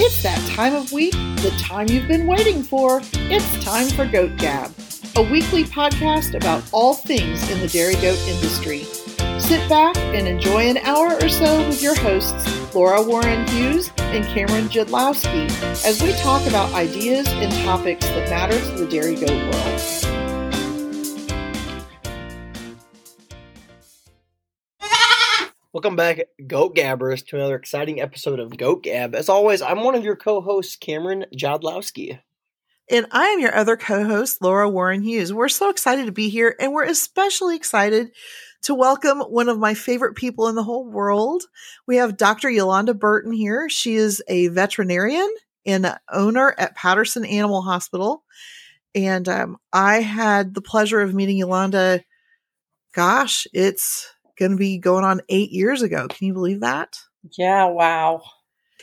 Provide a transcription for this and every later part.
It's that time of week, the time you've been waiting for. It's time for Goat Gab, a weekly podcast about all things in the dairy goat industry. Sit back and enjoy an hour or so with your hosts, Laura Warren Hughes and Cameron Jadlowski, as we talk about ideas and topics that matter to the dairy goat world. Welcome back, Goat Gabbers, to another exciting episode of Goat Gab. As always, I'm one of your co-hosts, Cameron Jodlowski. And I am your other co-host, Laura Warren Hughes. We're so excited to be here, and we're especially excited to welcome one of my favorite people in the whole world. We have Dr. Yolanda Burton here. She is a veterinarian and owner at Patterson Animal Hospital. And um, I had the pleasure of meeting Yolanda. Gosh, it's going to be going on eight years ago. Can you believe that? Yeah, wow.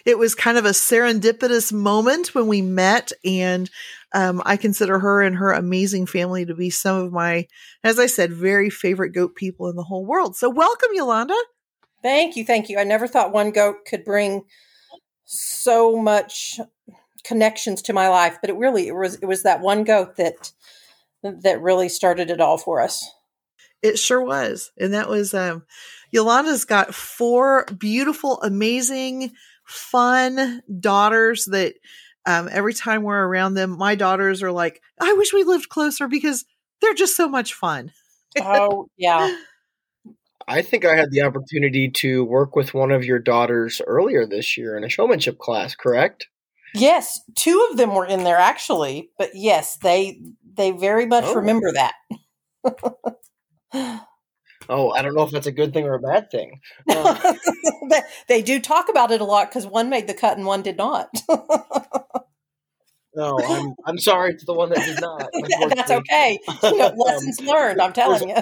It was kind of a serendipitous moment when we met, and um, I consider her and her amazing family to be some of my, as I said, very favorite goat people in the whole world. So, welcome, Yolanda. Thank you. Thank you. I never thought one goat could bring so much connections to my life, but it really it was it was that one goat that that really started it all for us. It sure was. And that was um Yolanda's got four beautiful, amazing, fun daughters that um every time we're around them, my daughters are like, I wish we lived closer because they're just so much fun. oh, yeah. I think I had the opportunity to work with one of your daughters earlier this year in a showmanship class, correct? Yes, two of them were in there actually, but yes, they they very much oh. remember that. oh, I don't know if that's a good thing or a bad thing. Uh, they do talk about it a lot because one made the cut and one did not. no, I'm I'm sorry to the one that did not. that's okay. You know, lessons um, learned. I'm telling you.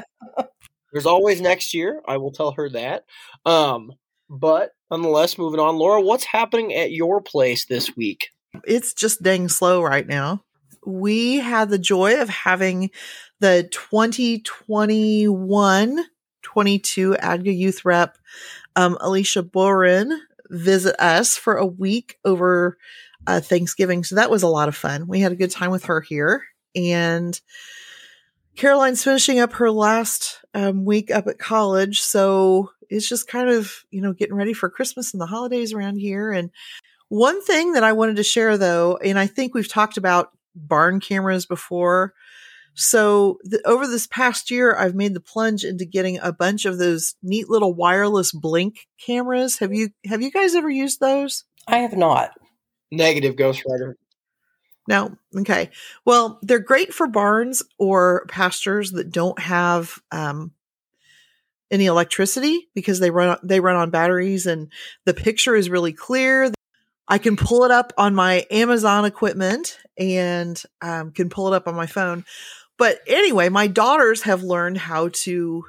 there's always next year. I will tell her that. Um, but nonetheless, moving on, Laura, what's happening at your place this week? It's just dang slow right now. We had the joy of having the 2021 22 ADGA Youth Rep, um, Alicia Boren, visit us for a week over uh, Thanksgiving. So that was a lot of fun. We had a good time with her here. And Caroline's finishing up her last um, week up at college. So it's just kind of, you know, getting ready for Christmas and the holidays around here. And one thing that I wanted to share though, and I think we've talked about barn cameras before. So the, over this past year, I've made the plunge into getting a bunch of those neat little wireless blink cameras. Have you have you guys ever used those? I have not. Negative Ghost Rider. No. Okay. Well, they're great for barns or pastures that don't have um, any electricity because they run they run on batteries and the picture is really clear. I can pull it up on my Amazon equipment and um, can pull it up on my phone. But anyway, my daughters have learned how to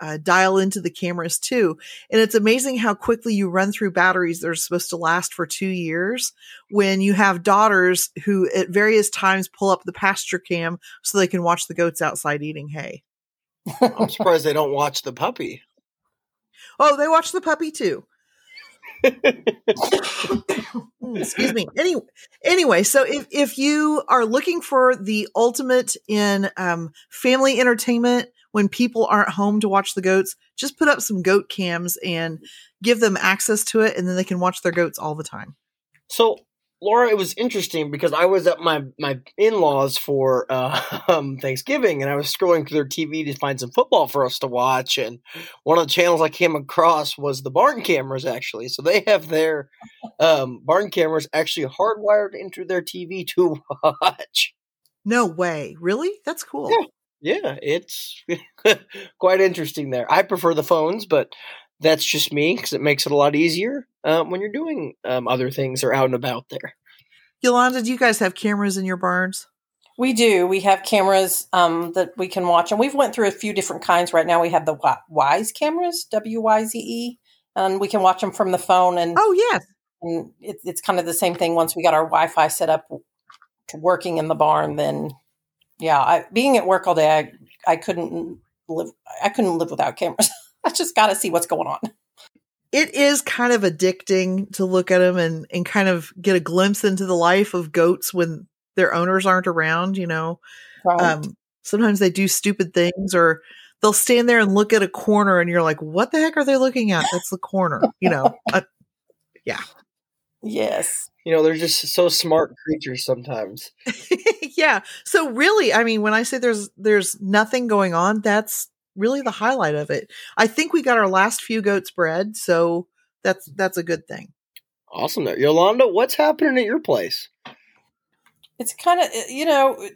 uh, dial into the cameras too. And it's amazing how quickly you run through batteries that are supposed to last for two years when you have daughters who at various times pull up the pasture cam so they can watch the goats outside eating hay. I'm surprised they don't watch the puppy. Oh, they watch the puppy too. Excuse me. Anyway, anyway, so if, if you are looking for the ultimate in um, family entertainment when people aren't home to watch the goats, just put up some goat cams and give them access to it, and then they can watch their goats all the time. So Laura, it was interesting because I was at my my in laws for uh, um, Thanksgiving, and I was scrolling through their TV to find some football for us to watch. And one of the channels I came across was the barn cameras, actually. So they have their um, barn cameras actually hardwired into their TV to watch. No way, really? That's cool. Yeah, yeah it's quite interesting. There, I prefer the phones, but that's just me because it makes it a lot easier um, when you're doing um, other things or out and about there. Yolanda, do you guys have cameras in your barns? We do. We have cameras um, that we can watch, and we've went through a few different kinds. Right now, we have the Wyze cameras, W Y Z E, and we can watch them from the phone. And oh yes, and it, it's kind of the same thing. Once we got our Wi-Fi set up to working in the barn, then yeah, I, being at work all day, I I couldn't live. I couldn't live without cameras. I just got to see what's going on. it is kind of addicting to look at them and, and kind of get a glimpse into the life of goats when their owners aren't around, you know. Right. Um, sometimes they do stupid things or they'll stand there and look at a corner and you're like, what the heck are they looking at? That's the corner, you know. Uh, yes. You know, they're just so smart creatures sometimes. yeah. So really, I mean, when I say there's there's nothing going on, that's really the highlight of it. I think we got our last few goats bred, so that's that's a good thing. Awesome there. Yolanda, what's happening at your place? It's kind of uh, you know uh,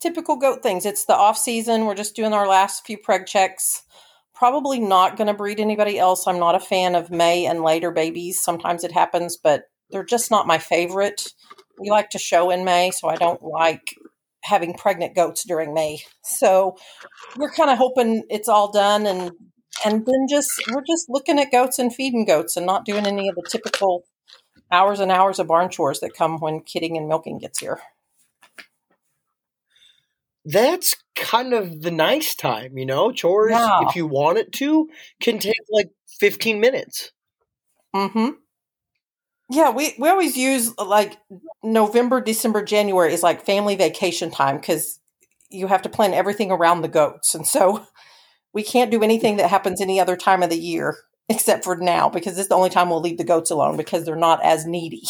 typical goat things. It's the off season. We're just doing our last few preg checks. Probably not going to breed anybody else. I'm not a fan of May and later babies. Sometimes it happens, but they're just not my favorite. We like to show in May, so I don't like having pregnant goats during May. So we're kind of hoping it's all done and and then just we're just looking at goats and feeding goats and not doing any of the typical hours and hours of barn chores that come when kidding and milking gets here. That's kind of the nice time, you know? Chores, Yeah. if you want it to, can take like 15 minutes. Mm-hmm. Yeah, we, we always use uh, like November, December, January is like family vacation time because you have to plan everything around the goats. And so we can't do anything that happens any other time of the year except for now because it's the only time we'll leave the goats alone because they're not as needy.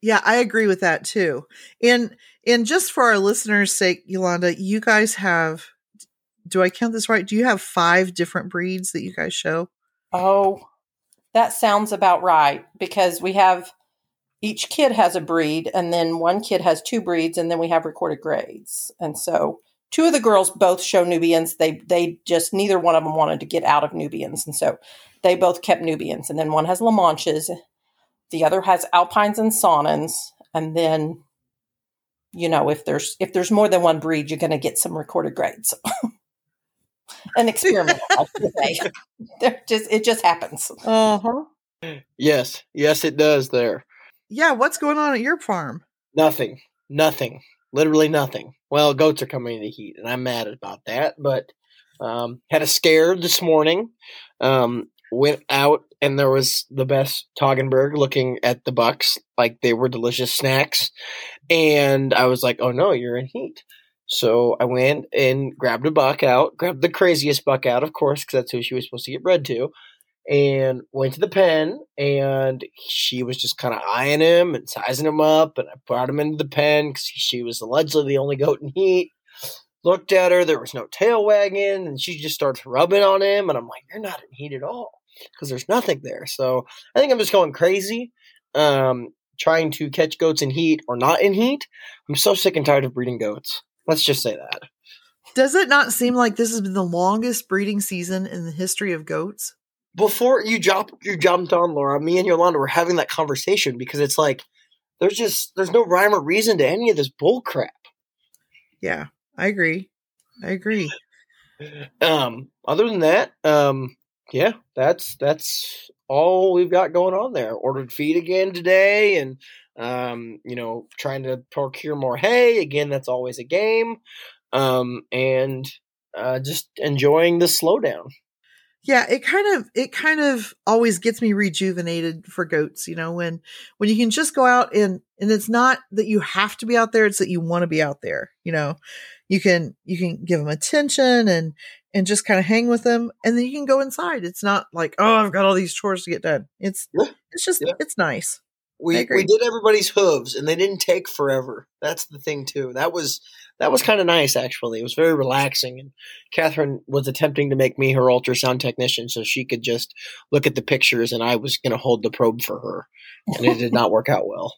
Yeah, I agree with that too. And and just for our listeners' sake, Yolanda, you guys have do I count this right? Do you have five different breeds that you guys show? Oh, that sounds about right because we have each kid has a breed and then one kid has two breeds and then we have recorded grades. And so two of the girls both show Nubians. They they just neither one of them wanted to get out of Nubians and so they both kept Nubians and then one has LaManchas, the other has Alpines and Saanens and then you know if there's if there's more than one breed you're going to get some recorded grades. An experiment, I say. They're just it just happens. Uh-huh. Yes, yes, it does there. Yeah, what's going on at your farm? Nothing. Nothing. Literally nothing. Well, goats are coming into heat, and I'm mad about that. But um, had a scare this morning. Um, went out, and there was the best Toggenburg looking at the bucks like they were delicious snacks. And I was like, "Oh no, you're in heat." So I went and grabbed a buck out, grabbed the craziest buck out, of course, because that's who she was supposed to get bred to and went to the pen and she was just kind of eyeing him and sizing him up and i brought him into the pen because she was allegedly the only goat in heat. Looked at her there was no tail wagging and she just starts rubbing on him and i'm like you're not in heat at all because there's nothing there. So i think i'm just going crazy um, trying to catch goats in heat or not in heat. I'm so sick and tired of breeding goats let's just say that Does it not seem like this has been the longest breeding season in the history of goats? before you jumped you jumped on Laura, me and Yolanda were having that conversation because it's like there's just there's no rhyme or reason to any of this bull crap. Yeah, I agree. I agree. Um, other than that, um, yeah, that's that's all we've got going on there. Ordered feed again today, and um, you know, trying to procure more hay again. That's always a game. Um, and uh, just enjoying the slowdown. Yeah, it kind of it kind of always gets me rejuvenated for goats, you know, when when you can just go out and and it's not that you have to be out there, it's that you want to be out there, you know. You can you can give them attention and and just kind of hang with them and then you can go inside. It's not like, oh, I've got all these chores to get done. It's Yeah. it's just Yeah. it's nice. We we did everybody's hooves, and they didn't take forever. That's the thing too. That was that was kind of nice actually. It was very relaxing, and Catherine was attempting to make me her ultrasound technician so she could just look at the pictures, and I was going to hold the probe for her, and it did not work out well.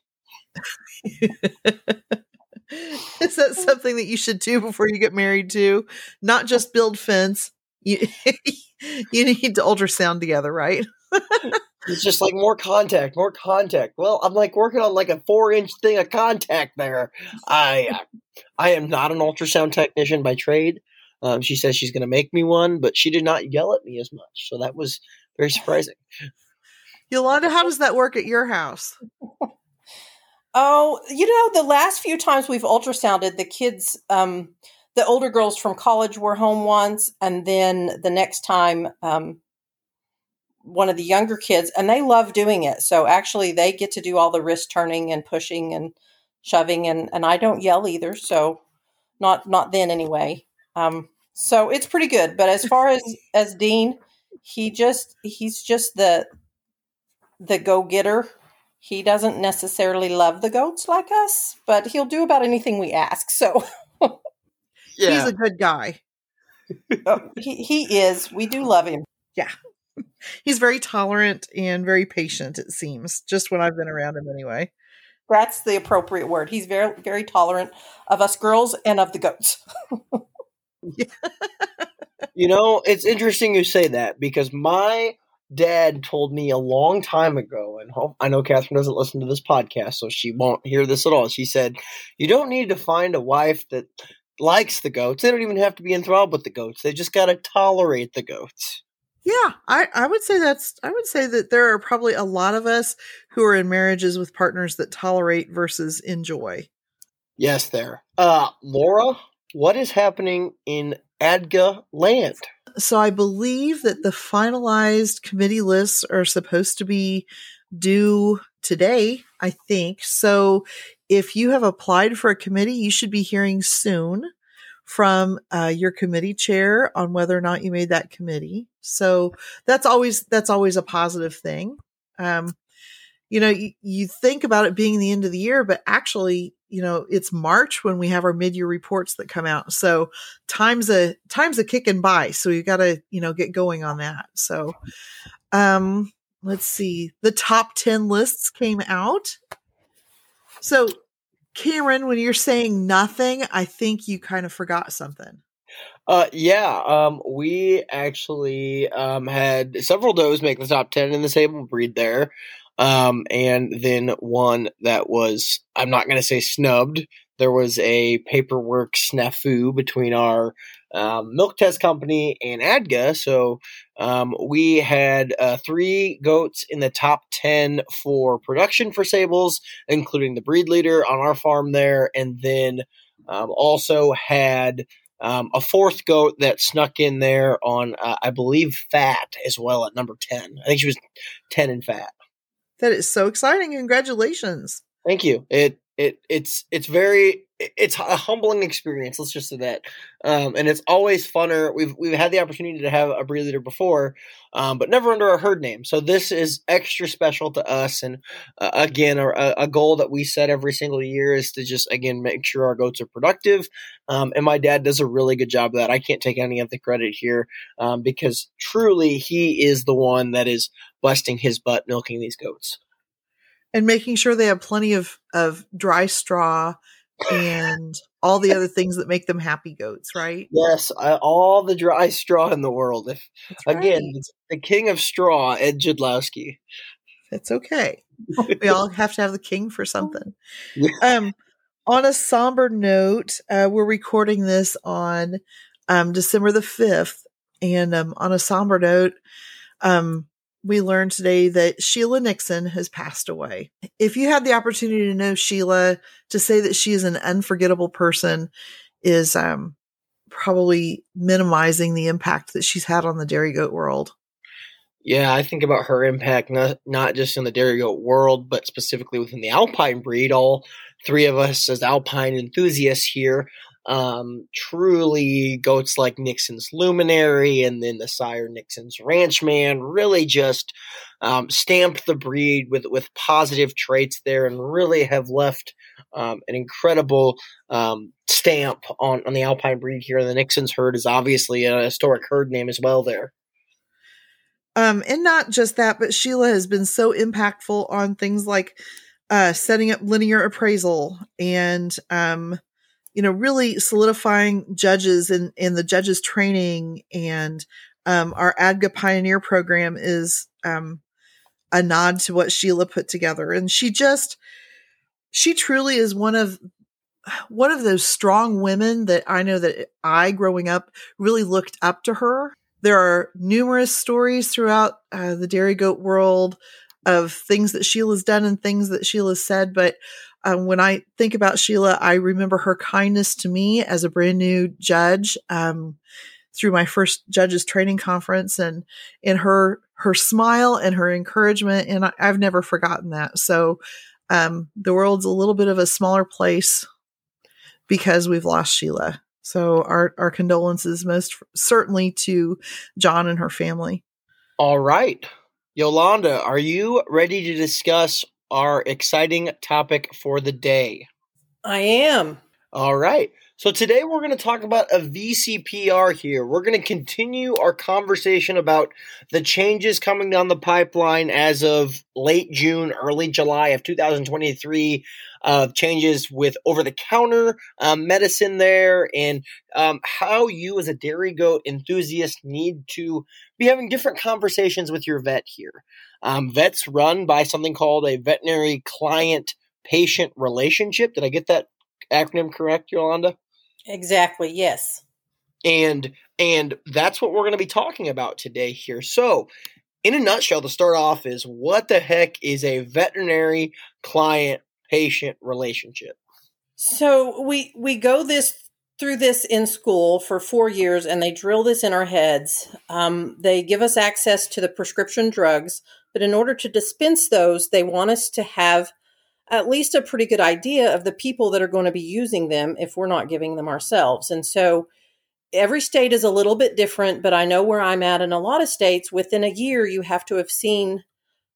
Is that something that you should do before you get married to? Not just build fence. You you need to ultrasound together, right? It's just like more contact, more contact. Well, I'm like working on like a four inch thing of contact there. I I am not an ultrasound technician by trade. Um, she says she's going to make me one, but she did not yell at me as much, so that was very surprising. Yolanda, how does that work at your house? Oh, you know, the last few times we've ultrasounded, the kids, um, the older girls from college were home once, and then the next time, um, one of the younger kids, and they love doing it. So actually, they get to do all the wrist turning and pushing and shoving, and and I don't yell either. So not not then anyway. Um, so it's pretty good. But as far as as Dean, he just he's just the the go getter. He doesn't necessarily love the goats like us, but he'll do about anything we ask. So yeah. he's a good guy. oh, he he is. We do love him. Yeah. He's very tolerant and very patient, it seems, just when I've been around him anyway. That's the appropriate word. He's very very tolerant of us girls and of the goats. you know, it's interesting you say that because my dad told me a long time ago, and I know Catherine doesn't listen to this podcast, so she won't hear this at all. She said, You don't need to find a wife that likes the goats. They don't even have to be enthralled with the goats. They just got to tolerate the goats. Yeah, I, I would say that's I would say that there are probably a lot of us who are in marriages with partners that tolerate versus enjoy. Yes, there. Uh Laura, what is happening in ADGA land? So I believe that the finalized committee lists are supposed to be due today, I think. So if you have applied for a committee, you should be hearing soon from uh, your committee chair on whether or not you made that committee. So that's always that's always a positive thing. Um, you know, you, you think about it being the end of the year, but actually, you know, it's March when we have our mid-year reports that come out. So time's a time's a kicking by. So you got to you know get going on that. So, um, let's see. The top ten lists came out. So Cameron, when you're saying nothing, I think you kind of forgot something. Uh, yeah, um, we actually um, had several does make the top 10 in the sable breed there. Um, and then one that was, I'm not going to say snubbed. There was a paperwork snafu between our um, milk test company and ADGA. So um, we had uh, three goats in the top 10 for production for sables, including the breed leader on our farm there. And then um, also had um, a fourth goat that snuck in there on, uh, I believe, fat as well at number 10. I think she was 10 in fat. That is so exciting. Congratulations. Thank you. It it it's it's very it's a humbling experience. Let's just say that, um, and it's always funner. We've we've had the opportunity to have a breed leader before, um, but never under a herd name. So this is extra special to us. And uh, again, a, a, goal that we set every single year is to just again make sure our goats are productive. Um, and my dad does a really good job of that. I can't take any of the credit here um, because truly he is the one that is busting his butt milking these goats and making sure they have plenty of of dry straw and all the other things that make them happy goats, right? Yes, all the dry straw in the world. If right. again, the king of straw, Ed Jadlowski. It's okay. we all have to have the king for something. Um, on a somber note, uh, we're recording this on um, December the fifth, and um, on a somber note, um, we learned today that Sheila Nixon has passed away. If you had the opportunity to know Sheila, to say that she is an unforgettable person is um, probably minimizing the impact that she's had on the dairy goat world. Yeah, I think about her impact not not just in the dairy goat world, but specifically within the alpine breed. All three of us as alpine enthusiasts here um, truly goats like Nixon's Luminary and then the sire Nixon's Ranchman really just um, stamped the breed with with positive traits there and really have left um, an incredible um, stamp on on the Alpine breed here. The Nixon's herd is obviously a historic herd name as well there. Um, and not just that, but Sheila has been so impactful on things like uh, setting up linear appraisal and um, you know, really solidifying judges in, in the judges training and um, our ADGA Pioneer program is um, a nod to what Sheila put together. And she just, she truly is one of one of those strong women that I know that I, growing up, really looked up to her. There are numerous stories throughout uh, the dairy goat world of things that Sheila's done and things that Sheila's said, but um, when I think about Sheila, I remember her kindness to me as a brand new judge um, through my first judges training conference, and in her her smile and her encouragement. And I, have never forgotten that. So, um, the world's a little bit of a smaller place because we've lost Sheila. So our, our condolences most certainly to John and her family. All right. Yolanda, are you ready to discuss our exciting topic for the day? I am. All right. So today we're going to talk about a VCPR here. We're going to continue our conversation about the changes coming down the pipeline as of late June, early July of 2023. Uh, changes with over the counter um, medicine there, and um, how you, as a dairy goat enthusiast, need to be having different conversations with your vet here. Um, vets run by something called a veterinary client patient relationship. Did I get that acronym correct, Yolanda? Exactly, yes. And and that's what we're going to be talking about today here. So, in a nutshell to start off is what the heck is a veterinary client patient relationship? So, we we go this through this in school for four years and they drill this in our heads. Um, they give us access to the prescription drugs, but in order to dispense those, they want us to have at least a pretty good idea of the people that are going to be using them if we're not giving them ourselves. And so every state is a little bit different, but I know where I'm at in a lot of states, within a year, you have to have seen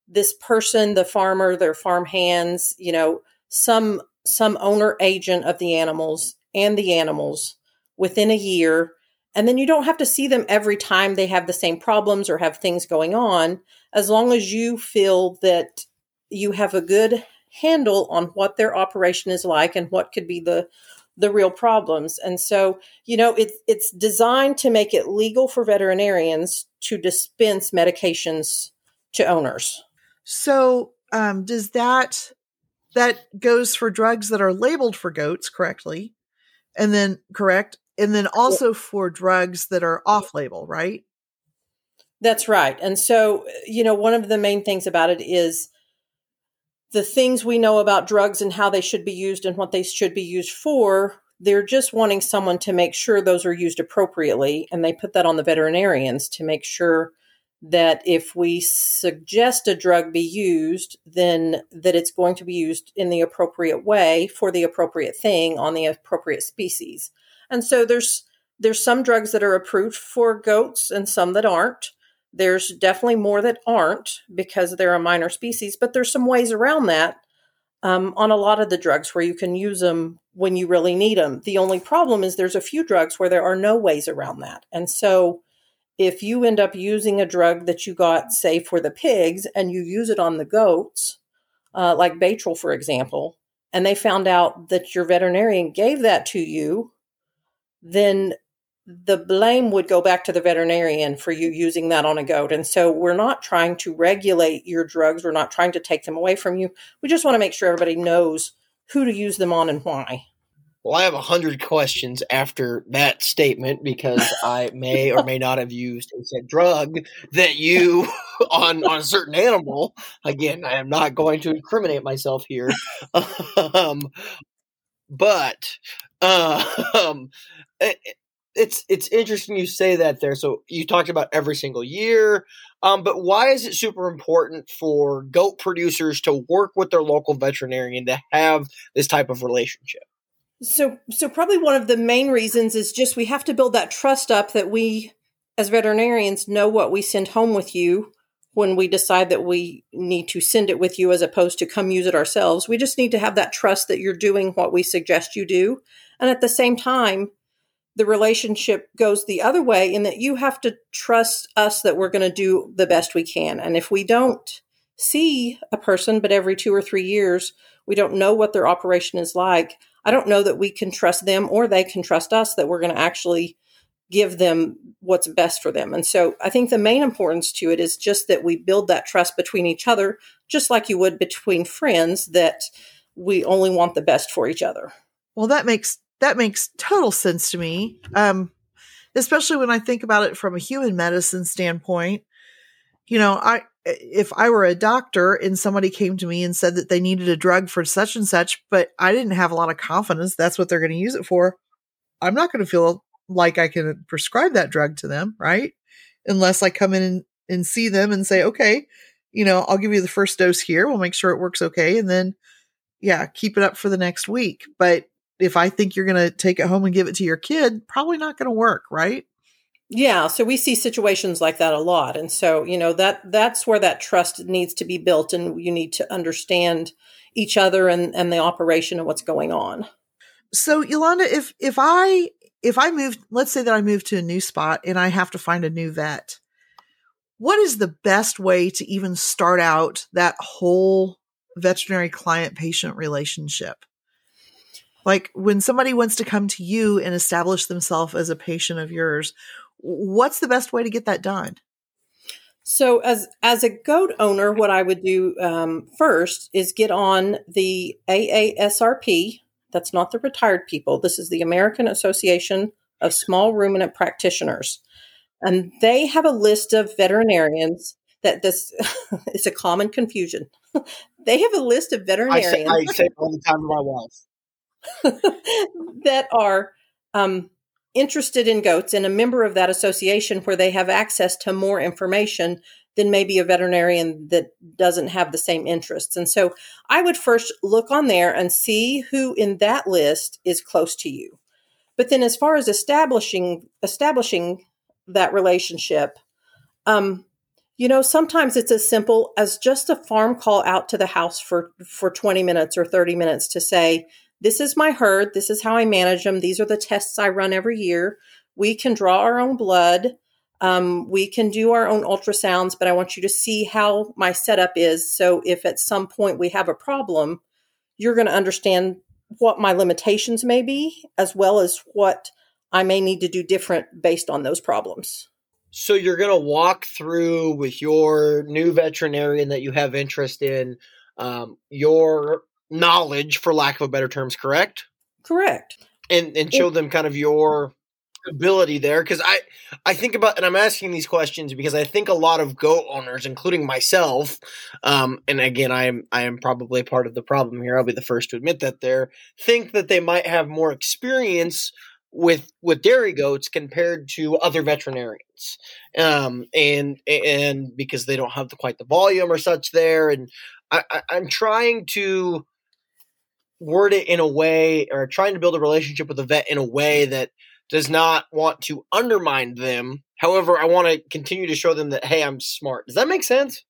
this person, the farmer, their farm hands, you know, some some owner agent of the animals and the animals within a year. And then you don't have to see them every time they have the same problems or have things going on, as long as you feel that you have a good handle on what their operation is like and what could be the the real problems. And so, you know, it's it's designed to make it legal for veterinarians to dispense medications to owners. So, um, does that that goes for drugs that are labeled for goats correctly, and then correct, and then also for drugs that are off label, right? That's right. And so, you know, one of the main things about it is the things we know about drugs and how they should be used and what they should be used for, they're just wanting someone to make sure those are used appropriately. And they put that on the veterinarians to make sure that if we suggest a drug be used, then that it's going to be used in the appropriate way for the appropriate thing on the appropriate species. And so there's there's some drugs that are approved for goats and some that aren't. There's definitely more that aren't because they're a minor species, but there's some ways around that um, on a lot of the drugs where you can use them when you really need them. The only problem is there's a few drugs where there are no ways around that. And so if you end up using a drug that you got, say, for the pigs and you use it on the goats, uh, like Baytril, for example, and they found out that your veterinarian gave that to you, then the blame would go back to the veterinarian for you using that on a goat. And so we're not trying to regulate your drugs. We're not trying to take them away from you. We just want to make sure everybody knows who to use them on and why. Well, I have a hundred questions after that statement because I may or may not have used a said drug that you on on a certain animal. Again, I am not going to incriminate myself here, um, but uh, um, it's it's interesting you say that there. So you talked about every single year, um, but why is it super important for goat producers to work with their local veterinarian to have this type of relationship? So, so probably one of the main reasons is just we have to build that trust up that we, as veterinarians, know what we send home with you when we decide that we need to send it with you as opposed to come use it ourselves. We just need to have that trust that you're doing what we suggest you do, and at the same time the relationship goes the other way in that you have to trust us that we're going to do the best we can. And if we don't see a person, but every two or three years, we don't know what their operation is like, I don't know that we can trust them or they can trust us that we're going to actually give them what's best for them. And so I think the main importance to it is just that we build that trust between each other, just like you would between friends, that we only want the best for each other. Well, that makes that makes total sense to me. Um, especially when I think about it from a human medicine standpoint. You know, I if I were a doctor and somebody came to me and said that they needed a drug for such and such, but I didn't have a lot of confidence that's what they're going to use it for, I'm not going to feel like I can prescribe that drug to them, right? Unless I come in and and see them and say, okay, you know, I'll give you the first dose here. We'll make sure it works okay. And then, yeah, keep it up for the next week. But if I think you're going to take it home and give it to your kid, probably not going to work, right? Yeah, so we see situations like that a lot. And so, you know, that that's where that trust needs to be built and you need to understand each other and and the operation and what's going on. So, Yolanda, if if I if I move, let's say that I move to a new spot and I have to find a new vet, what is the best way to even start out that whole veterinary client patient relationship? Like when somebody wants to come to you and establish themselves as a patient of yours, what's the best way to get that done? So, as as a goat owner, what I would do um, first is get on the AASRP. That's not the retired people. This is the American Association of Small Ruminant Practitioners, and they have a list of veterinarians that this is a common confusion. they have a list of veterinarians. I say, I say all the time to my wife that are um, interested in goats and a member of that association where they have access to more information than maybe a veterinarian that doesn't have the same interests. And so I would first look on there and see who in that list is close to you. But then as far as establishing establishing that relationship, um, you know, sometimes it's as simple as just a farm call out to the house for for 20 minutes or 30 minutes to say, this is my herd. This is how I manage them. These are the tests I run every year. We can draw our own blood. Um, we can do our own ultrasounds, but I want you to see how my setup is. So if at some point we have a problem, you're going to understand what my limitations may be, as well as what I may need to do different based on those problems. So you're going to walk through with your new veterinarian that you have interest in, um, your knowledge, for lack of a better terms, correct? Correct. And and show them kind of your ability there because I I think about and I'm asking these questions because I think a lot of goat owners, including myself, um, and again I am I am probably part of the problem here. I'll be the first to admit that there think that they might have more experience with with dairy goats compared to other veterinarians um and and because they don't have the, quite the volume or such there and I, I i'm trying to word it in a way or trying to build a relationship with a vet in a way that does not want to undermine them. However, I want to continue to show them that hey, I'm smart. Does that make sense?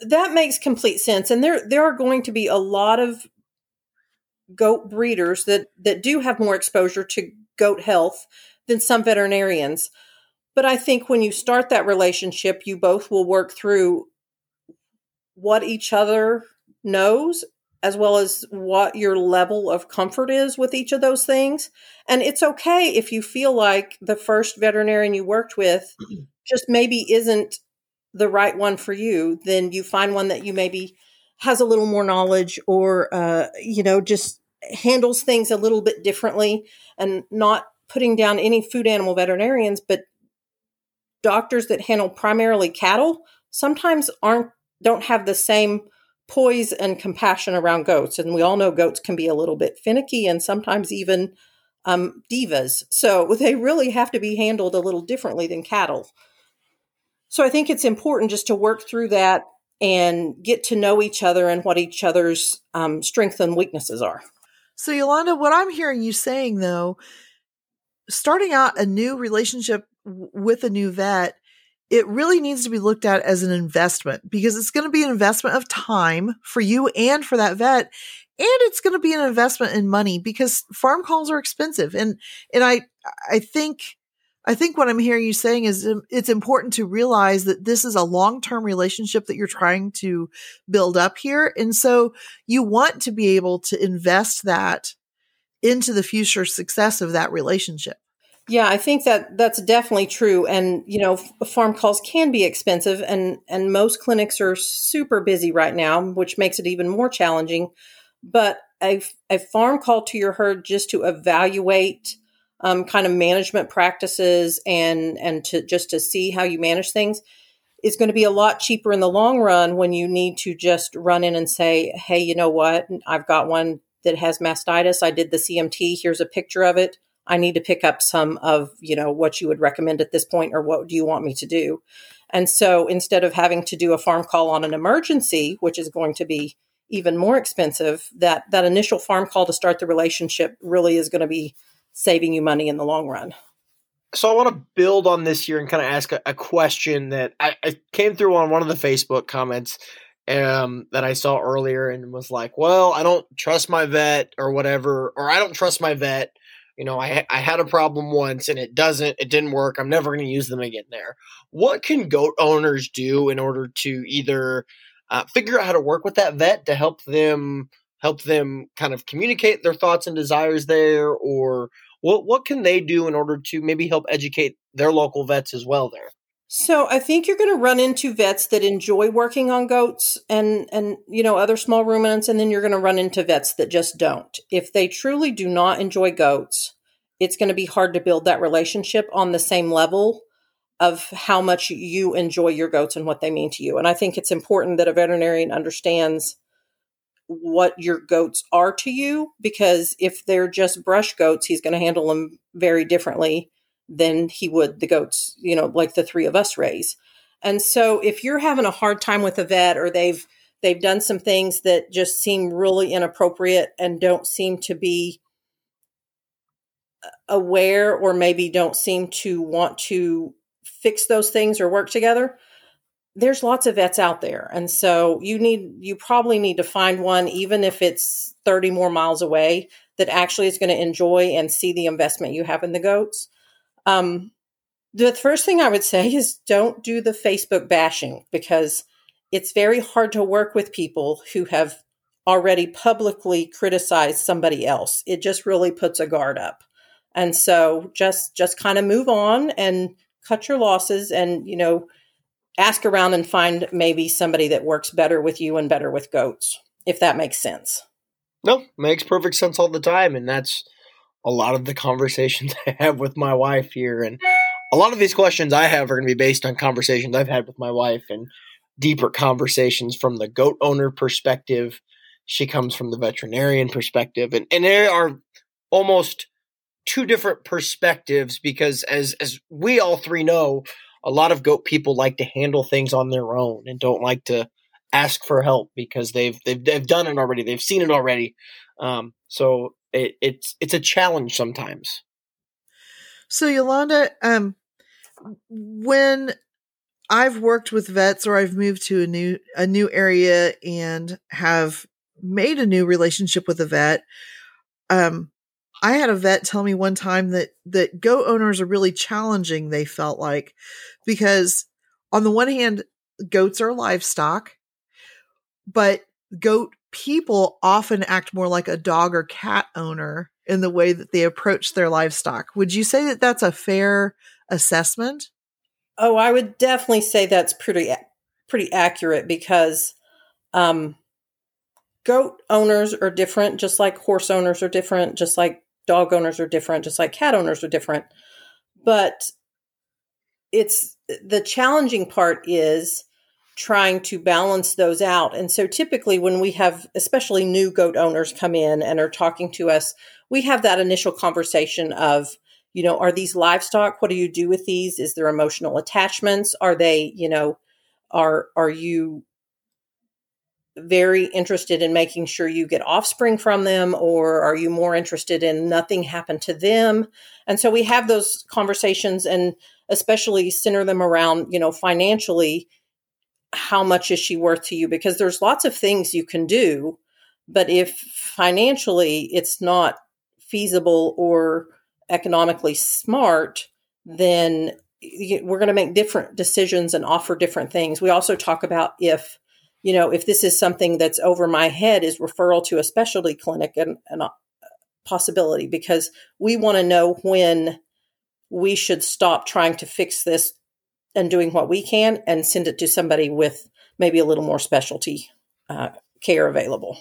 That makes complete sense. And there there are going to be a lot of goat breeders that that do have more exposure to goat health than some veterinarians. But I think when you start that relationship, you both will work through what each other knows as well as what your level of comfort is with each of those things. And it's okay if you feel like the first veterinarian you worked with just maybe isn't the right one for you, then you find one that you maybe has a little more knowledge or, uh, you know, just handles things a little bit differently and not putting down any food animal veterinarians, but doctors that handle primarily cattle sometimes aren't, don't have the same poise and compassion around goats. And we all know goats can be a little bit finicky and sometimes even um, divas. So they really have to be handled a little differently than cattle. So I think it's important just to work through that and get to know each other and what each other's um, strengths and weaknesses are. So, Yolanda, what I'm hearing you saying though, starting out a new relationship with a new vet it really needs to be looked at as an investment because it's going to be an investment of time for you and for that vet. And it's going to be an investment in money because farm calls are expensive. And, and I, I think, I think what I'm hearing you saying is um, it's important to realize that this is a long-term relationship that you're trying to build up here. And so you want to be able to invest that into the future success of that relationship. Yeah, I think that that's definitely true. And you know, farm calls can be expensive, and and most clinics are super busy right now, which makes it even more challenging. But a a farm call to your herd just to evaluate um, kind of management practices and and to just to see how you manage things is going to be a lot cheaper in the long run when you need to just run in and say, hey, you know what, I've got one that has mastitis. I did the CMT. Here's a picture of it I need to pick up some of, you know, what you would recommend at this point or what do you want me to do? And so instead of having to do a farm call on an emergency, which is going to be even more expensive, that that initial farm call to start the relationship really is going to be saving you money in the long run. So I want to build on this here and kind of ask a, a question that I, I, came through on one of the Facebook comments um, that I saw earlier and was like, well, I don't trust my vet or whatever, or I don't trust my vet. You know, I I had a problem once and it doesn't, it didn't work. I'm never going to use them again. There, what can goat owners do in order to either uh, figure out how to work with that vet to help them help them kind of communicate their thoughts and desires there, or what what can they do in order to maybe help educate their local vets as well there? So I think you're going to run into vets that enjoy working on goats and and you know other small ruminants and then you're going to run into vets that just don't. If they truly do not enjoy goats, it's going to be hard to build that relationship on the same level of how much you enjoy your goats and what they mean to you. And I think it's important that a veterinarian understands what your goats are to you because if they're just brush goats, he's going to handle them very differently than he would the goats, you know, like the three of us raise. And so if you're having a hard time with a vet or they've they've done some things that just seem really inappropriate and don't seem to be aware or maybe don't seem to want to fix those things or work together, there's lots of vets out there. And so you need you probably need to find one even if it's 30 more miles away that actually is going to enjoy and see the investment you have in the goats um, the first thing I would say is don't do the Facebook bashing because it's very hard to work with people who have already publicly criticized somebody else. It just really puts a guard up. And so just just kind of move on and cut your losses and you know ask around and find maybe somebody that works better with you and better with goats if that makes sense. No, makes perfect sense all the time and that's a lot of the conversations I have with my wife here. And a lot of these questions I have are going to be based on conversations I've had with my wife and deeper conversations from the goat owner perspective. She comes from the veterinarian perspective. And, and there are almost two different perspectives because as, as we all three know, a lot of goat people like to handle things on their own and don't like to ask for help because they've they've they've done it already. They've seen it already. Um, so it, it's it's a challenge sometimes. So Yolanda, um, when I've worked with vets or I've moved to a new a new area and have made a new relationship with a vet, um, I had a vet tell me one time that that goat owners are really challenging. They felt like because on the one hand, goats are livestock, but goat people often act more like a dog or cat owner in the way that they approach their livestock. Would you say that that's a fair assessment? Oh, I would definitely say that's pretty pretty accurate because um, goat owners are different, just like horse owners are different, just like dog owners are different, just like cat owners are different. But it's the challenging part is trying to balance those out. And so typically when we have especially new goat owners come in and are talking to us, we have that initial conversation of, you know, are these livestock? What do you do with these? Is there emotional attachments? Are they, you know, are are you very interested in making sure you get offspring from them or are you more interested in nothing happened to them and so we have those conversations and especially center them around you know financially how much is she worth to you? Because there's lots of things you can do but if financially it's not feasible or economically smart then we're going to make different decisions and offer different things. We also talk about if you know if this is something that's over my head is referral to a specialty clinic and, a possibility because we want to know when we should stop trying to fix this and doing what we can and send it to somebody with maybe a little more specialty uh, care available.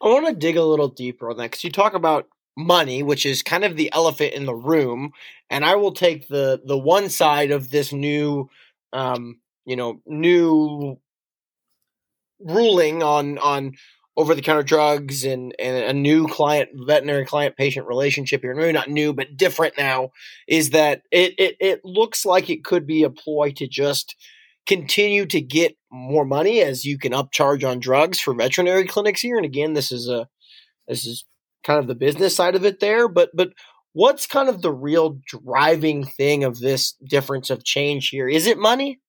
I want to dig a little deeper on that because you talk about money, which is kind of the elephant in the room, and I will take the the one side of this new, um, you know, new ruling on on over the counter drugs and, and a new client veterinary client patient relationship here. Maybe not new but different now is that it, it it looks like it could be a ploy to just continue to get more money as you can upcharge on drugs for veterinary clinics here. And again this is a this is kind of the business side of it there. But but what's kind of the real driving thing of this difference of change here? Is it money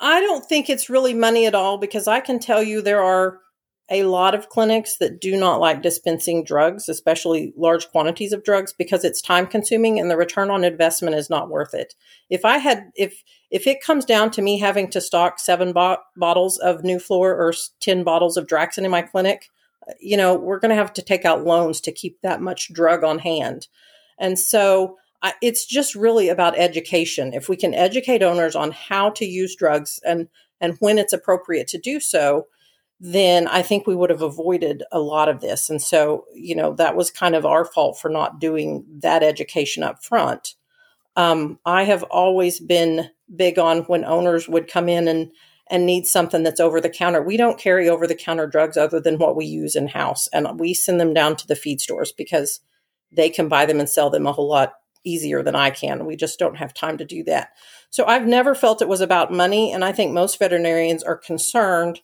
I don't think it's really money at all because I can tell you there are a lot of clinics that do not like dispensing drugs, especially large quantities of drugs, because it's time consuming and the return on investment is not worth it. If I had, if if it comes down to me having to stock seven bo- bottles of Nuflor or ten bottles of Draxin in my clinic, uh, you know, we're going to have to take out loans to keep that much drug on hand, and so it's just really about education. If we can educate owners on how to use drugs and and when it's appropriate to do so, then I think we would have avoided a lot of this. And so, you know, that was kind of our fault for not doing that education up front. Um, I have always been big on when owners would come in and and need something that's over the counter. We don't carry over the counter drugs other than what we use in house, and we send them down to the feed stores because they can buy them and sell them a whole lot easier than I can. We just don't have time to do that. So I've never felt it was about money. And I think most veterinarians are concerned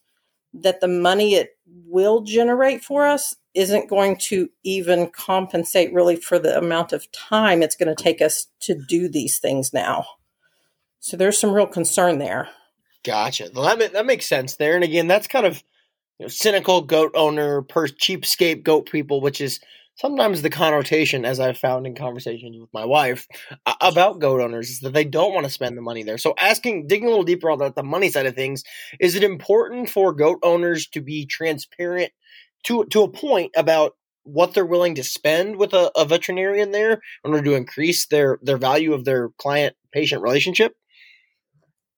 that the money it will generate for us isn't going to even compensate really for the amount of time it's going to take us to do these things now. So there's some real concern there. Gotcha. Well, that, that makes sense there. And again, that's kind of you know, cynical goat owner, per cheapskate goat people, which is sometimes the connotation, as I've found in conversations with my wife about goat owners, is that they don't want to spend the money there. So, asking, digging a little deeper on the money side of things, is it important for goat owners to be transparent to to a point about what they're willing to spend with a, a veterinarian there in order to increase their their value of their client patient relationship?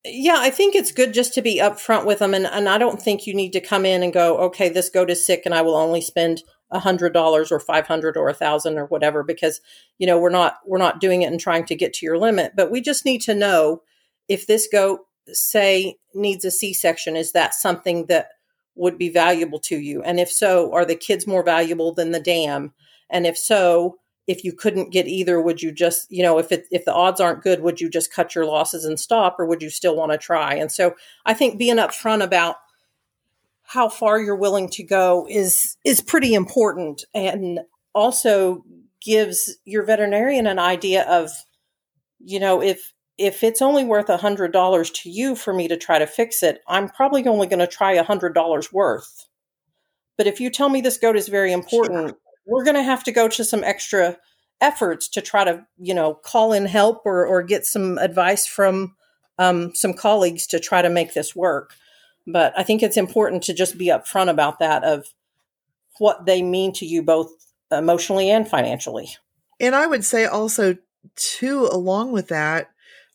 Yeah, I think it's good just to be upfront with them. And, and I don't think you need to come in and go, okay, this goat is sick and I will only spend a hundred dollars or 500 or a thousand or whatever, because, you know, we're not, we're not doing it and trying to get to your limit, but we just need to know if this goat say needs a C-section, is that something that would be valuable to you? And if so, are the kids more valuable than the dam? And if so, if you couldn't get either would you just you know if it if the odds aren't good would you just cut your losses and stop or would you still want to try and so i think being upfront about how far you're willing to go is is pretty important and also gives your veterinarian an idea of you know if if it's only worth a hundred dollars to you for me to try to fix it i'm probably only going to try a hundred dollars worth. But if you tell me this goat is very important sure. we're going to have to go to some extra efforts to try to you know call in help or or get some advice from um, some colleagues to try to make this work but i think it's important to just be upfront about that of what they mean to you both emotionally and financially. And i would say also too along with that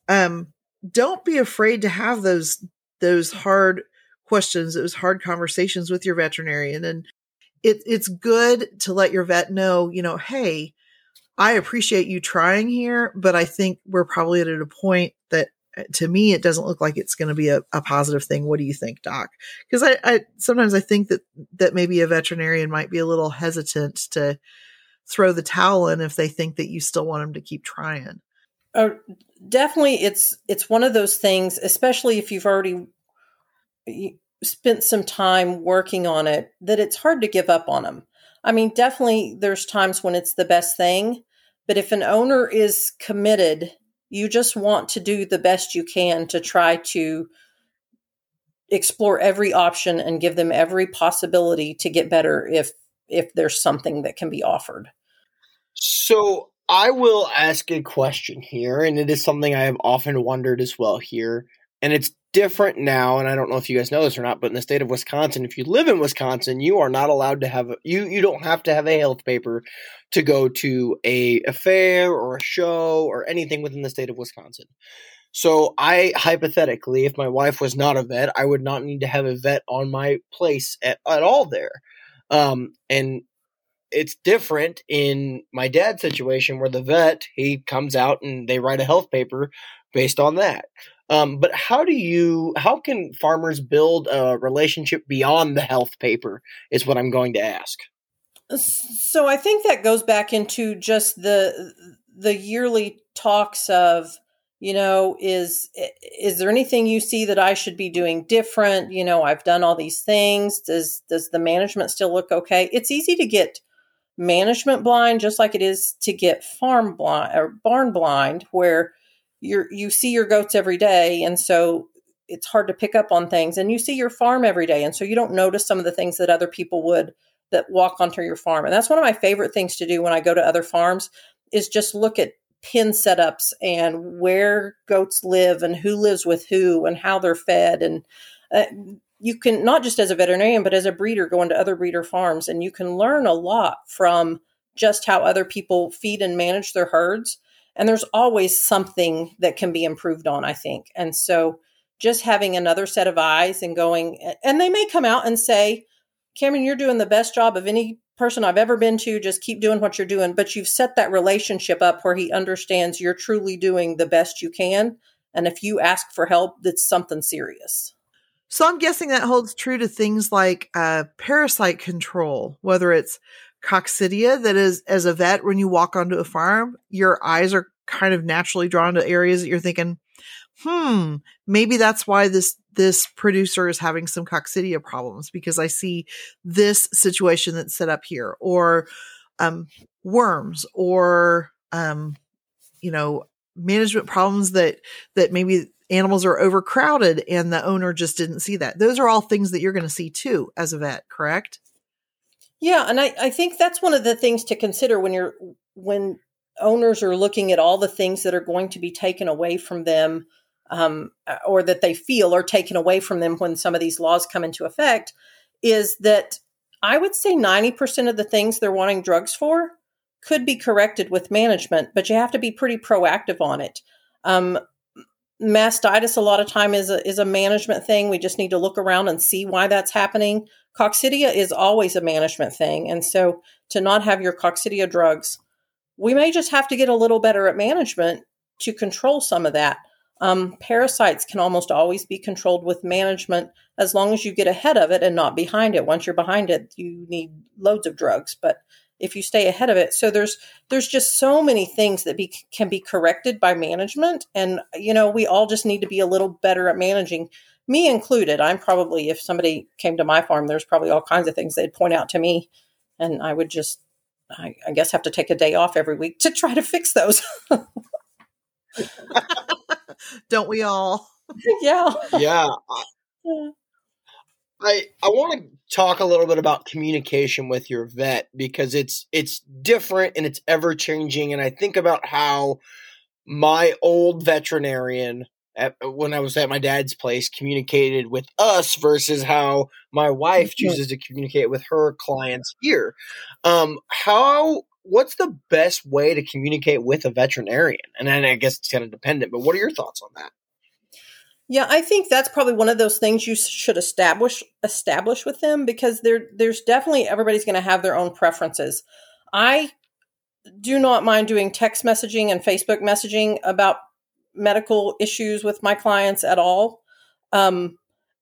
um don't be afraid to have those those hard questions those hard conversations with your veterinarian. And it, it's good to let your vet know, you know, hey, I appreciate you trying here, but I think we're probably at a point to me it doesn't look like it's going to be a, a, positive thing. What do you think, doc? Because I, I sometimes I think that that maybe a veterinarian might be a little hesitant to throw the towel in if they think that you still want them to keep trying. Oh, definitely, it's it's one of those things, especially if you've already spent some time working on it that it's hard to give up on them. I mean, definitely there's times when it's the best thing, but if an owner is committed, you just want to do the best you can to try to explore every option and give them every possibility to get better if if there's something that can be offered. So, I will ask a question here and it is something I have often wondered as well here and it's different now and i don't know if you guys know this or not but in the state of wisconsin if you live in wisconsin you are not allowed to have you you don't have to have a health paper to go to a, a fair or a show or anything within the state of wisconsin. So i hypothetically if my wife was not a vet i would not need to have a vet on my place at, at all there. Um, and it's different in my dad's situation where the vet he comes out and they write a health paper based on that Um, but how do you, how can farmers build a relationship beyond the health paper? Is what I'm going to ask. So I think that goes back into just the the yearly talks of you know is is there anything you see that i should be doing different you know i've done all these things does does the management still look okay it's easy to get management blind just like it is to get farm blind or barn blind where you're you see your goats every day and so it's hard to pick up on things. And you see your farm every day and so you don't notice some of the things that other people would that walk onto your farm. And that's one of my favorite things to do when i go to other farms is just look at pin setups and where goats live and who lives with who and how they're fed. And uh, you can not just as a veterinarian but as a breeder go into other breeder farms and you can learn a lot from just how other people feed and manage their herds and there's always something that can be improved on i think and so just having another set of eyes and going and they may come out and say cameron you're doing the best job of any person I've ever been to. Just keep doing what you're doing. But you've set that relationship up where he understands you're truly doing the best you can. And if you ask for help, that's something serious. So I'm guessing that holds true to things like uh, parasite control, whether it's coccidia, that is, as a vet, when you walk onto a farm, your eyes are kind of naturally drawn to areas that you're thinking, hmm, maybe that's why this this producer is having some coccidia problems because I see this situation that's set up here, or um, worms, or um, you know, management problems that that maybe animals are overcrowded and the owner just didn't see that. Those are all things that you're going to see too as a vet, correct? Yeah, and I, I think that's one of the things to consider when you're when owners are looking at all the things that are going to be taken away from them um, or that they feel are taken away from them when some of these laws come into effect is that I would say 90% of the things they're wanting drugs for could be corrected with management, but you have to be pretty proactive on it. Um, mastitis a lot of time is a, is a management thing. We just need to look around and see why that's happening. Coccidia is always a management thing. And so to not have your coccidia drugs, we may just have to get a little better at management to control some of that. Um, parasites can almost always be controlled with management as long as you get ahead of it and not behind it. Once you're behind it, you need loads of drugs. But if you stay ahead of it, so there's there's just so many things that be can be corrected by management, and you know we all just need to be a little better at managing. Me included. I'm probably if somebody came to my farm, there's probably all kinds of things they'd point out to me, and I would just I, I guess have to take a day off every week to try to fix those. Don't we all? yeah. Yeah. I I I want to talk a little bit about communication with your vet because it's it's different and it's ever changing and I think about how my old veterinarian at, when I was at my dad's place communicated with us versus how my wife mm-hmm. chooses to communicate with her clients here. Um, how what's the best way to communicate with a veterinarian? And I guess it's kind of dependent, but what are your thoughts on that? Yeah, I think that's probably one of those things you should establish establish with them because there there's definitely everybody's going to have their own preferences. I do not mind doing text messaging and Facebook messaging about medical issues with my clients at all. Um,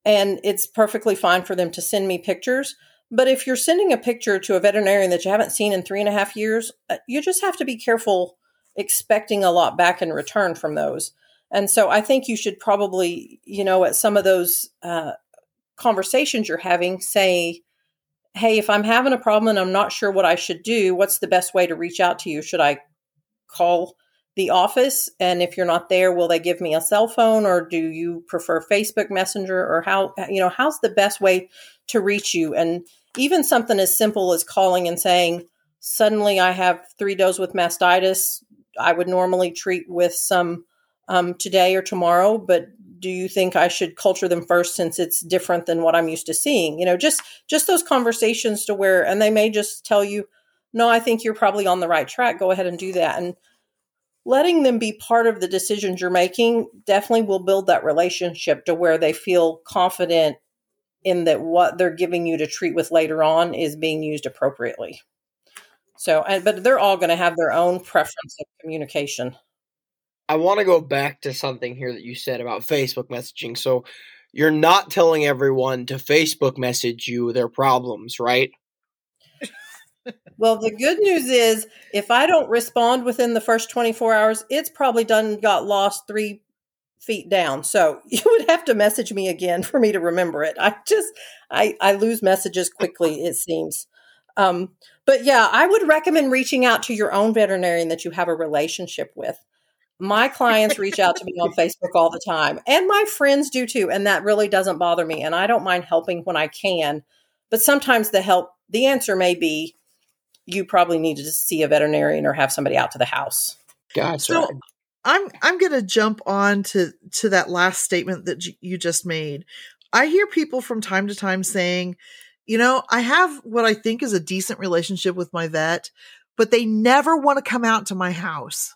and it's perfectly fine for them to send me pictures. But if you're sending a picture to a veterinarian that you haven't seen in three and a half years, uh, you just have to be careful expecting a lot back in return from those. And so I think you should probably, you know, at some of those uh, conversations you're having, say, hey, if I'm having a problem and I'm not sure what I should do, what's the best way to reach out to you? Should I call the office? And if you're not there, will they give me a cell phone or do you prefer Facebook Messenger or how, you know, how's the best way to reach you? And even something as simple as calling and saying, suddenly I have three does with mastitis. I would normally treat with some um, today or tomorrow, but do you think I should culture them first since it's different than what I'm used to seeing? You know, just just those conversations to where, and they may just tell you, no, I think you're probably on the right track. Go ahead and do that. And letting them be part of the decisions you're making definitely will build that relationship to where they feel confident in that what they're giving you to treat with later on is being used appropriately. So, but they're all going to have their own preference of communication. I want to go back to something here that you said about Facebook messaging. So you're not telling everyone to Facebook message you their problems, right? well, the good news is if I don't respond within the first 24 hours, it's probably done got lost three feet down. So you would have to message me again for me to remember it. I just I I lose messages quickly, it seems. Um, but yeah, I would recommend reaching out to your own veterinarian that you have a relationship with. My clients reach out to me on Facebook all the time, and my friends do too, and that really doesn't bother me. And I don't mind helping when I can, but sometimes the help, the answer may be, you probably need to see a veterinarian or have somebody out to the house. Gotcha. So I'm I'm going to jump on to to that last statement that you just made. I hear people from time to time saying, you know, I have what I think is a decent relationship with my vet, but they never want to come out to my house.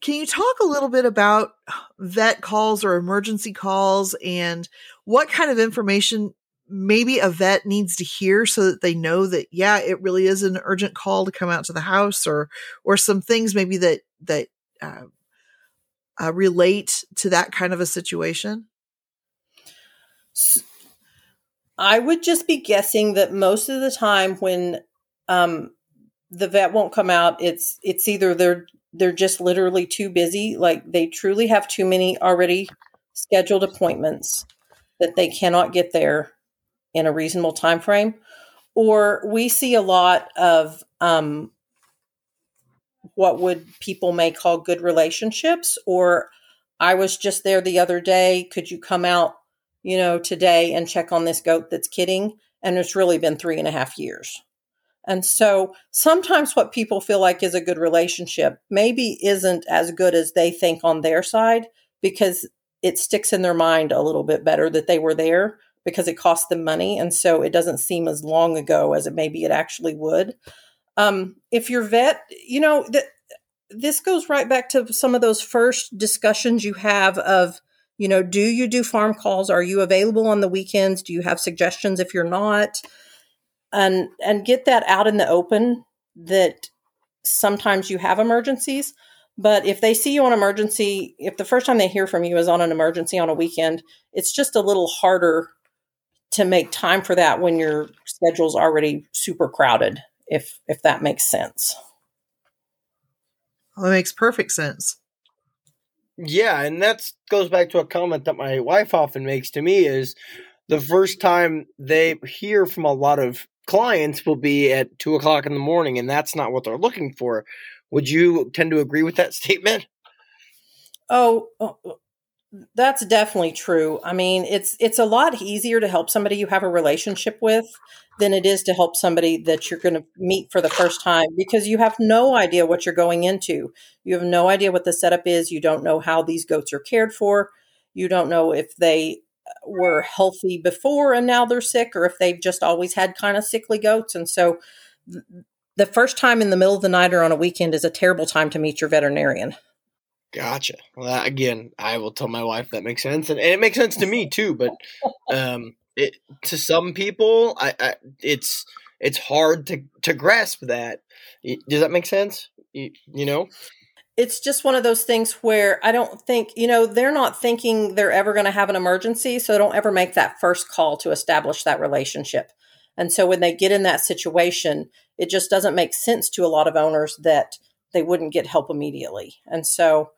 Can you talk a little bit about vet calls or emergency calls and what kind of information maybe a vet needs to hear so that they know that yeah, it really is an urgent call to come out to the house or or some things maybe that that uh, uh, relate to that kind of a situation? I would just be guessing that most of the time when um, the vet won't come out, it's it's either they're they're just literally too busy, like they truly have too many already scheduled appointments that they cannot get there in a reasonable time frame, or we see a lot of um, what would people may call good relationships, or I was just there the other day. Could you come out, you know, today and check on this goat that's kidding? And it's really been three and a half years. And so sometimes what people feel like is a good relationship maybe isn't as good as they think on their side because it sticks in their mind a little bit better that they were there because it cost them money. And so it doesn't seem as long ago as it maybe it actually would. Um, if your vet, you know, th- this goes right back to some of those first discussions you have of, you know, do you do farm calls? Are you available on the weekends? Do you have suggestions if you're not? And and get that out in the open that sometimes you have emergencies. But if they see you on emergency if the first time they hear from you is on an emergency on a weekend it's just a little harder to make time for that when your schedule's already super crowded if if that makes sense. Well, that makes perfect sense. Yeah and that goes back to a comment that my wife often makes to me is the first time they hear from a lot of clients will be at two o'clock in the morning, and that's not what they're looking for. Would you tend to agree with that statement? Oh, oh, oh, that's definitely true. I mean, it's it's a lot easier to help somebody you have a relationship with than it is to help somebody that you're going to meet for the first time because you have no idea what you're going into. You have no idea what the setup is. You don't know how these goats are cared for. You don't know if they were healthy before and now they're sick, or if they've just always had kind of sickly goats. And so the first time in the middle of the night or on a weekend is a terrible time to meet your veterinarian. Gotcha. Well, again, I will tell my wife that makes sense, and, and it makes sense to me too. But um, it, to some people, I, I, it's it's hard to to grasp that. Does that make sense? You, you know it's just one of those things where I don't think, you know, they're not thinking they're ever going to have an emergency. So they don't ever make that first call to establish that relationship. And so when they get in that situation, it just doesn't make sense to a lot of owners that they wouldn't get help immediately. And so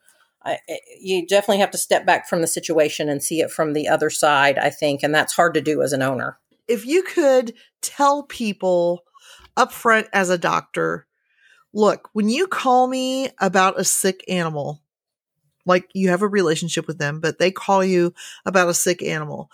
I, eh, you definitely have to step back from the situation and see it from the other side, I think. And that's hard to do as an owner. If you could tell people upfront as a doctor, look, when you call me about a sick animal, like you have a relationship with them, but they call you about a sick animal,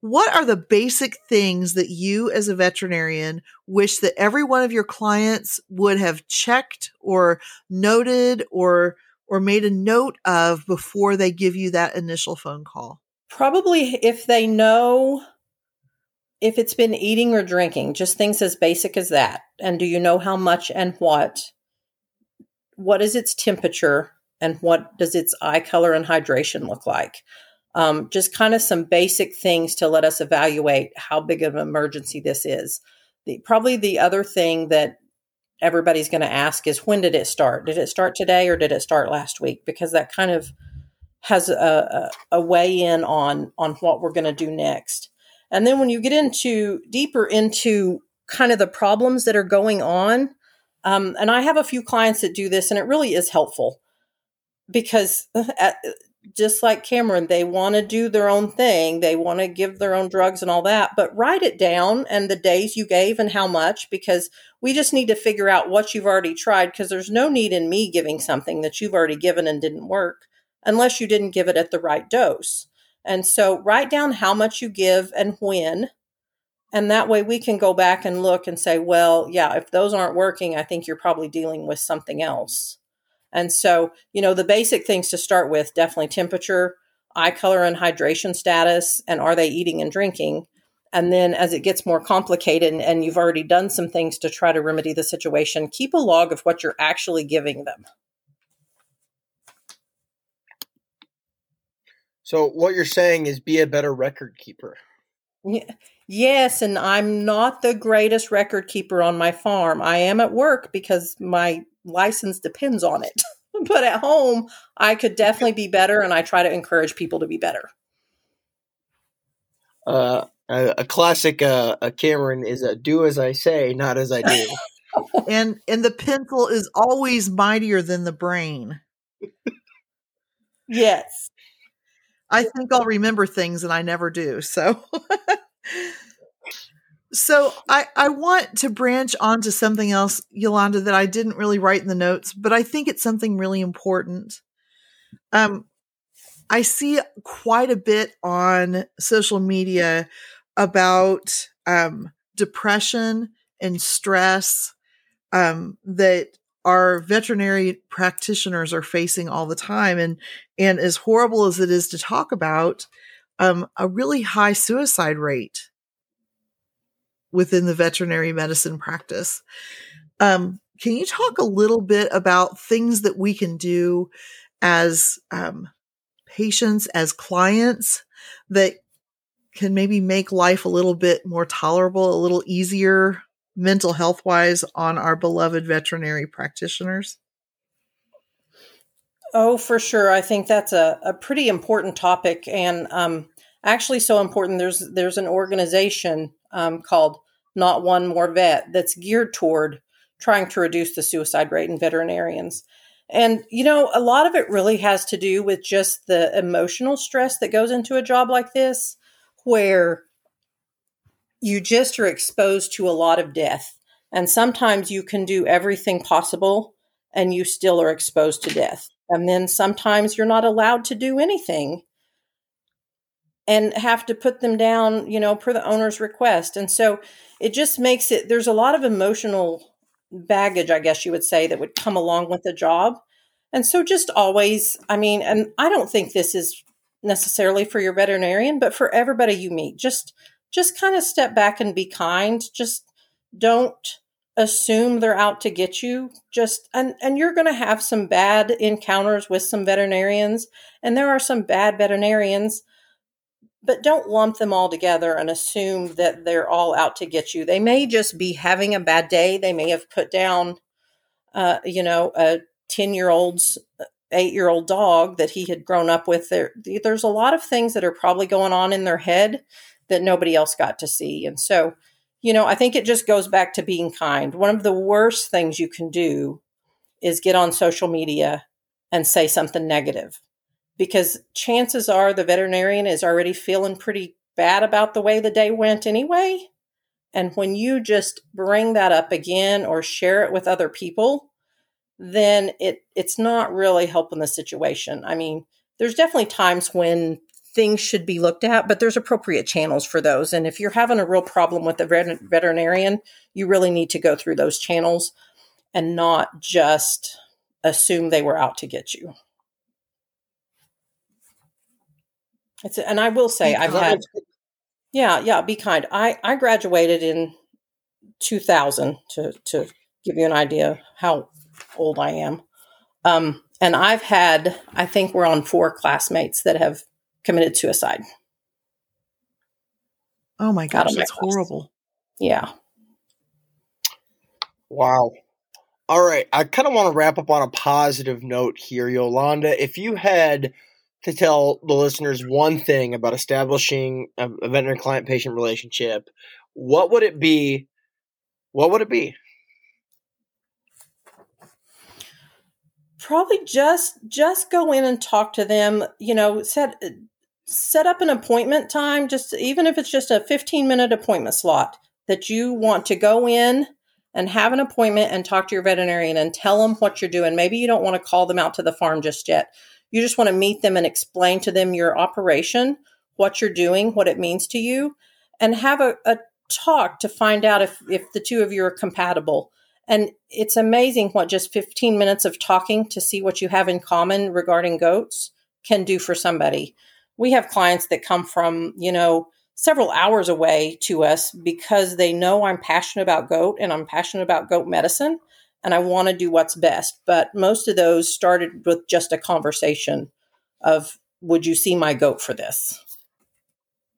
what are the basic things that you as a veterinarian wish that every one of your clients would have checked or noted or or made a note of before they give you that initial phone call? Probably if they know if it's been eating or drinking, just things as basic as that. And do you know how much and what? What is its temperature and what does its eye color and hydration look like? Um, just kind of some basic things to let us evaluate how big of an emergency this is. The, probably the other thing that everybody's going to ask is when did it start? Did it start today or did it start last week? Because that kind of has a, a, in on on what we're going to do next. And then when you get into deeper into kind of the problems that are going on, um, and I have a few clients that do this, and it really is helpful because at, just like Cameron, they want to do their own thing. They want to give their own drugs and all that, but write it down and the days you gave and how much because we just need to figure out what you've already tried because there's no need in me giving something that you've already given and didn't work unless you didn't give it at the right dose. And so write down how much you give and when. And that way we can go back and look and say, well, yeah, if those aren't working, I think you're probably dealing with something else. And so, you know, the basic things to start with definitely temperature, eye color and hydration status, and are they eating and drinking? And then as it gets more complicated and, and, you've already done some things to try to remedy the situation, keep a log of what you're actually giving them. So what you're saying is be a better record keeper. Yes, and I'm not the greatest record keeper on my farm. I am at work because my license depends on it. but at home, I could definitely be better, and I try to encourage people to be better. Uh, a, a, classic uh, a Cameron is a "do as I say, not as I do." and and the pencil is always mightier than the brain. yes. I think I'll remember things and I never do. So So I, I want to branch onto something else, Yolanda, that I didn't really write in the notes, but I think it's something really important. Um, I see quite a bit on social media about um, depression and stress um, that our veterinary practitioners are facing all the time, and and as horrible as it is to talk about, um, a really high suicide rate within the veterinary medicine practice. Um, can you talk a little bit about things that we can do as um, patients, as clients, that can maybe make life a little bit more tolerable, a little easier mental health wise on our beloved veterinary practitioners? Oh, for sure. I think that's a, a pretty important topic and um, actually so important. There's there's an organization um, called Not One More Vet that's geared toward trying to reduce the suicide rate in veterinarians. And, you know, a lot of it really has to do with just the emotional stress that goes into a job like this, where you just are exposed to a lot of death. And sometimes you can do everything possible and you still are exposed to death. And then sometimes you're not allowed to do anything and have to put them down, you know, per the owner's request. And so it just makes it, there's a lot of emotional baggage, I guess you would say, that would come along with the job. And so just always, I mean, and I don't think this is necessarily for your veterinarian, but for everybody you meet, just just kind of step back and be kind. Just don't assume they're out to get you. Just and and you're going to have some bad encounters with some veterinarians, and there are some bad veterinarians but don't lump them all together and assume that they're all out to get you. They may just be having a bad day. They may have put down, uh, you know, a 10 year old's uh, eight year old dog that he had grown up with. There, there's a lot of things that are probably going on in their head that nobody else got to see. And so, you know, I think it just goes back to being kind. One of the worst things you can do is get on social media and say something negative because chances are the veterinarian is already feeling pretty bad about the way the day went anyway. And when you just bring that up again or share it with other people, then it it's not really helping the situation. I mean, there's definitely times when things should be looked at, but there's appropriate channels for those. And if you're having a real problem with the veterinarian, you really need to go through those channels and not just assume they were out to get you. It's, and I will say, I've had, yeah, yeah, be kind. I, I graduated in 2000 to, to give you an idea how old I am. Um, and I've had, I think we're on four classmates that have committed suicide. Oh my gosh, that's horrible. Yeah. Wow. All right. I kind of want to wrap up on a positive note here, Yolanda. If you had to tell the listeners one thing about establishing a, a veterinary client patient relationship, what would it be? What would it be? Probably just just go in and talk to them, you know, set set up an appointment time, just even if it's just a 15 minute appointment slot that you want to go in and have an appointment and talk to your veterinarian and tell them what you're doing. Maybe you don't want to call them out to the farm just yet. You just want to meet them and explain to them your operation, what you're doing, what it means to you, and have a, a talk to find out if, if the two of you are compatible. And it's amazing what just 15 minutes of talking to see what you have in common regarding goats can do for somebody. We have clients that come from, you know, several hours away to us because they know I'm passionate about goat and I'm passionate about goat medicine and I want to do what's best. But most of those started with just a conversation of, would you see my goat for this?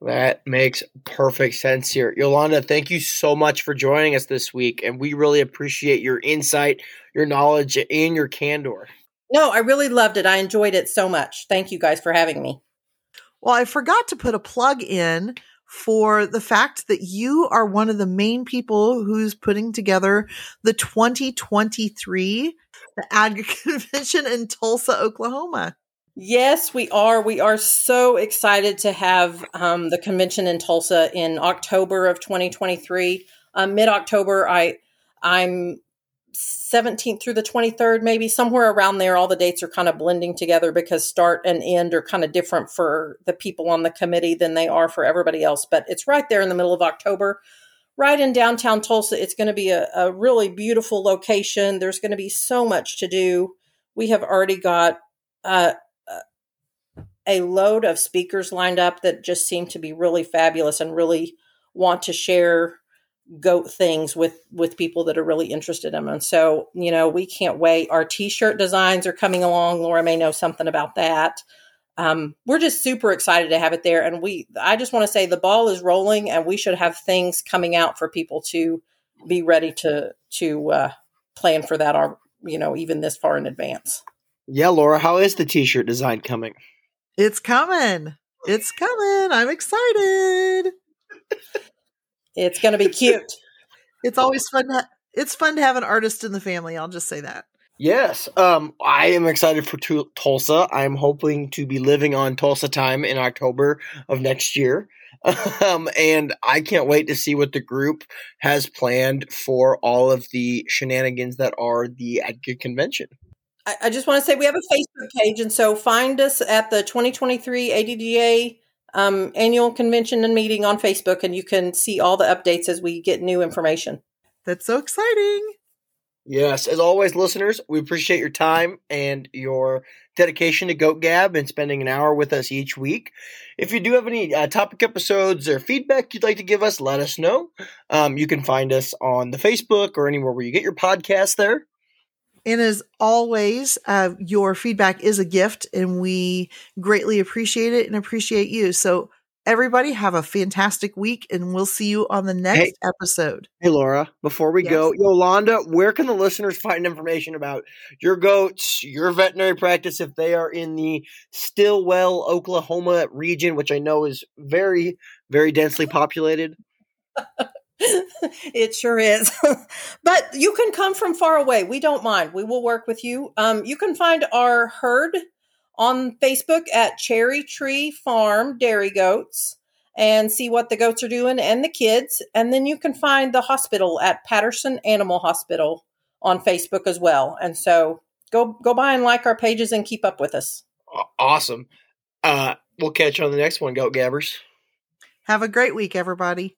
That makes perfect sense here. Yolanda, thank you so much for joining us this week. And we really appreciate your insight, your knowledge, and your candor. No, I really loved it. I enjoyed it so much. Thank you guys for having me. Well, I forgot to put a plug in for the fact that you are one of the main people who's putting together the 2023 the Ag Convention in Tulsa, Oklahoma. Yes, we are. We are so excited to have um, the convention in Tulsa in October of 2023. Um, Mid October, I I'm 17th through the 23rd, maybe somewhere around there. All the dates are kind of blending together because start and end are kind of different for the people on the committee than they are for everybody else. But it's right there in the middle of October, right in downtown Tulsa. It's going to be a, a really beautiful location. There's going to be so much to do. We have already got uh, a load of speakers lined up that just seem to be really fabulous and really want to share goat things with with people that are really interested in them and so you know we can't wait. Our t-shirt designs are coming along. Laura may know something about that. Um, we're just super excited to have it there. And we i just want to say the ball is rolling and we should have things coming out for people to be ready to to uh, plan for that or you know even this far in advance. Yeah laura how is the t-shirt design coming? It's coming. It's coming. I'm excited it's going to be cute. it's always fun. To, it's fun to have an artist in the family. I'll just say that. Yes, um, I am excited for t- Tulsa. I'm hoping to be living on Tulsa time in October of next year. Um, and I can't wait to see what the group has planned for all of the shenanigans that are the ADGA convention. I, I just want to say we have a Facebook page, and so find us at the 2023 ADGA um, annual convention and meeting on Facebook, and you can see all the updates as we get new information. That's so exciting. Yes, as always, listeners, we appreciate your time and your dedication to Goat Gab and spending an hour with us each week. If you do have any uh, topic episodes or feedback you'd like to give us, let us know. Um, you can find us on the Facebook or anywhere where you get your podcast there. And as always, uh, your feedback is a gift, and we greatly appreciate it and appreciate you. So, everybody, have a fantastic week, and we'll see you on the next hey, episode. Hey, Laura, before we yes. go, Yolanda, where can the listeners find information about your goats, your veterinary practice, if they are in the Stilwell, Oklahoma region, which I know is very, very densely populated? it sure is. but you can come from far away. We don't mind. We will work with you. Um, you can find our herd on Facebook at Cherry Tree Farm Dairy Goats and see what the goats are doing and the kids. And then you can find the hospital at Patterson Animal Hospital on Facebook as well. And so go go by and like our pages and keep up with us. Awesome. Uh, we'll catch you on the next one, Goat Gabbers. Have a great week, everybody.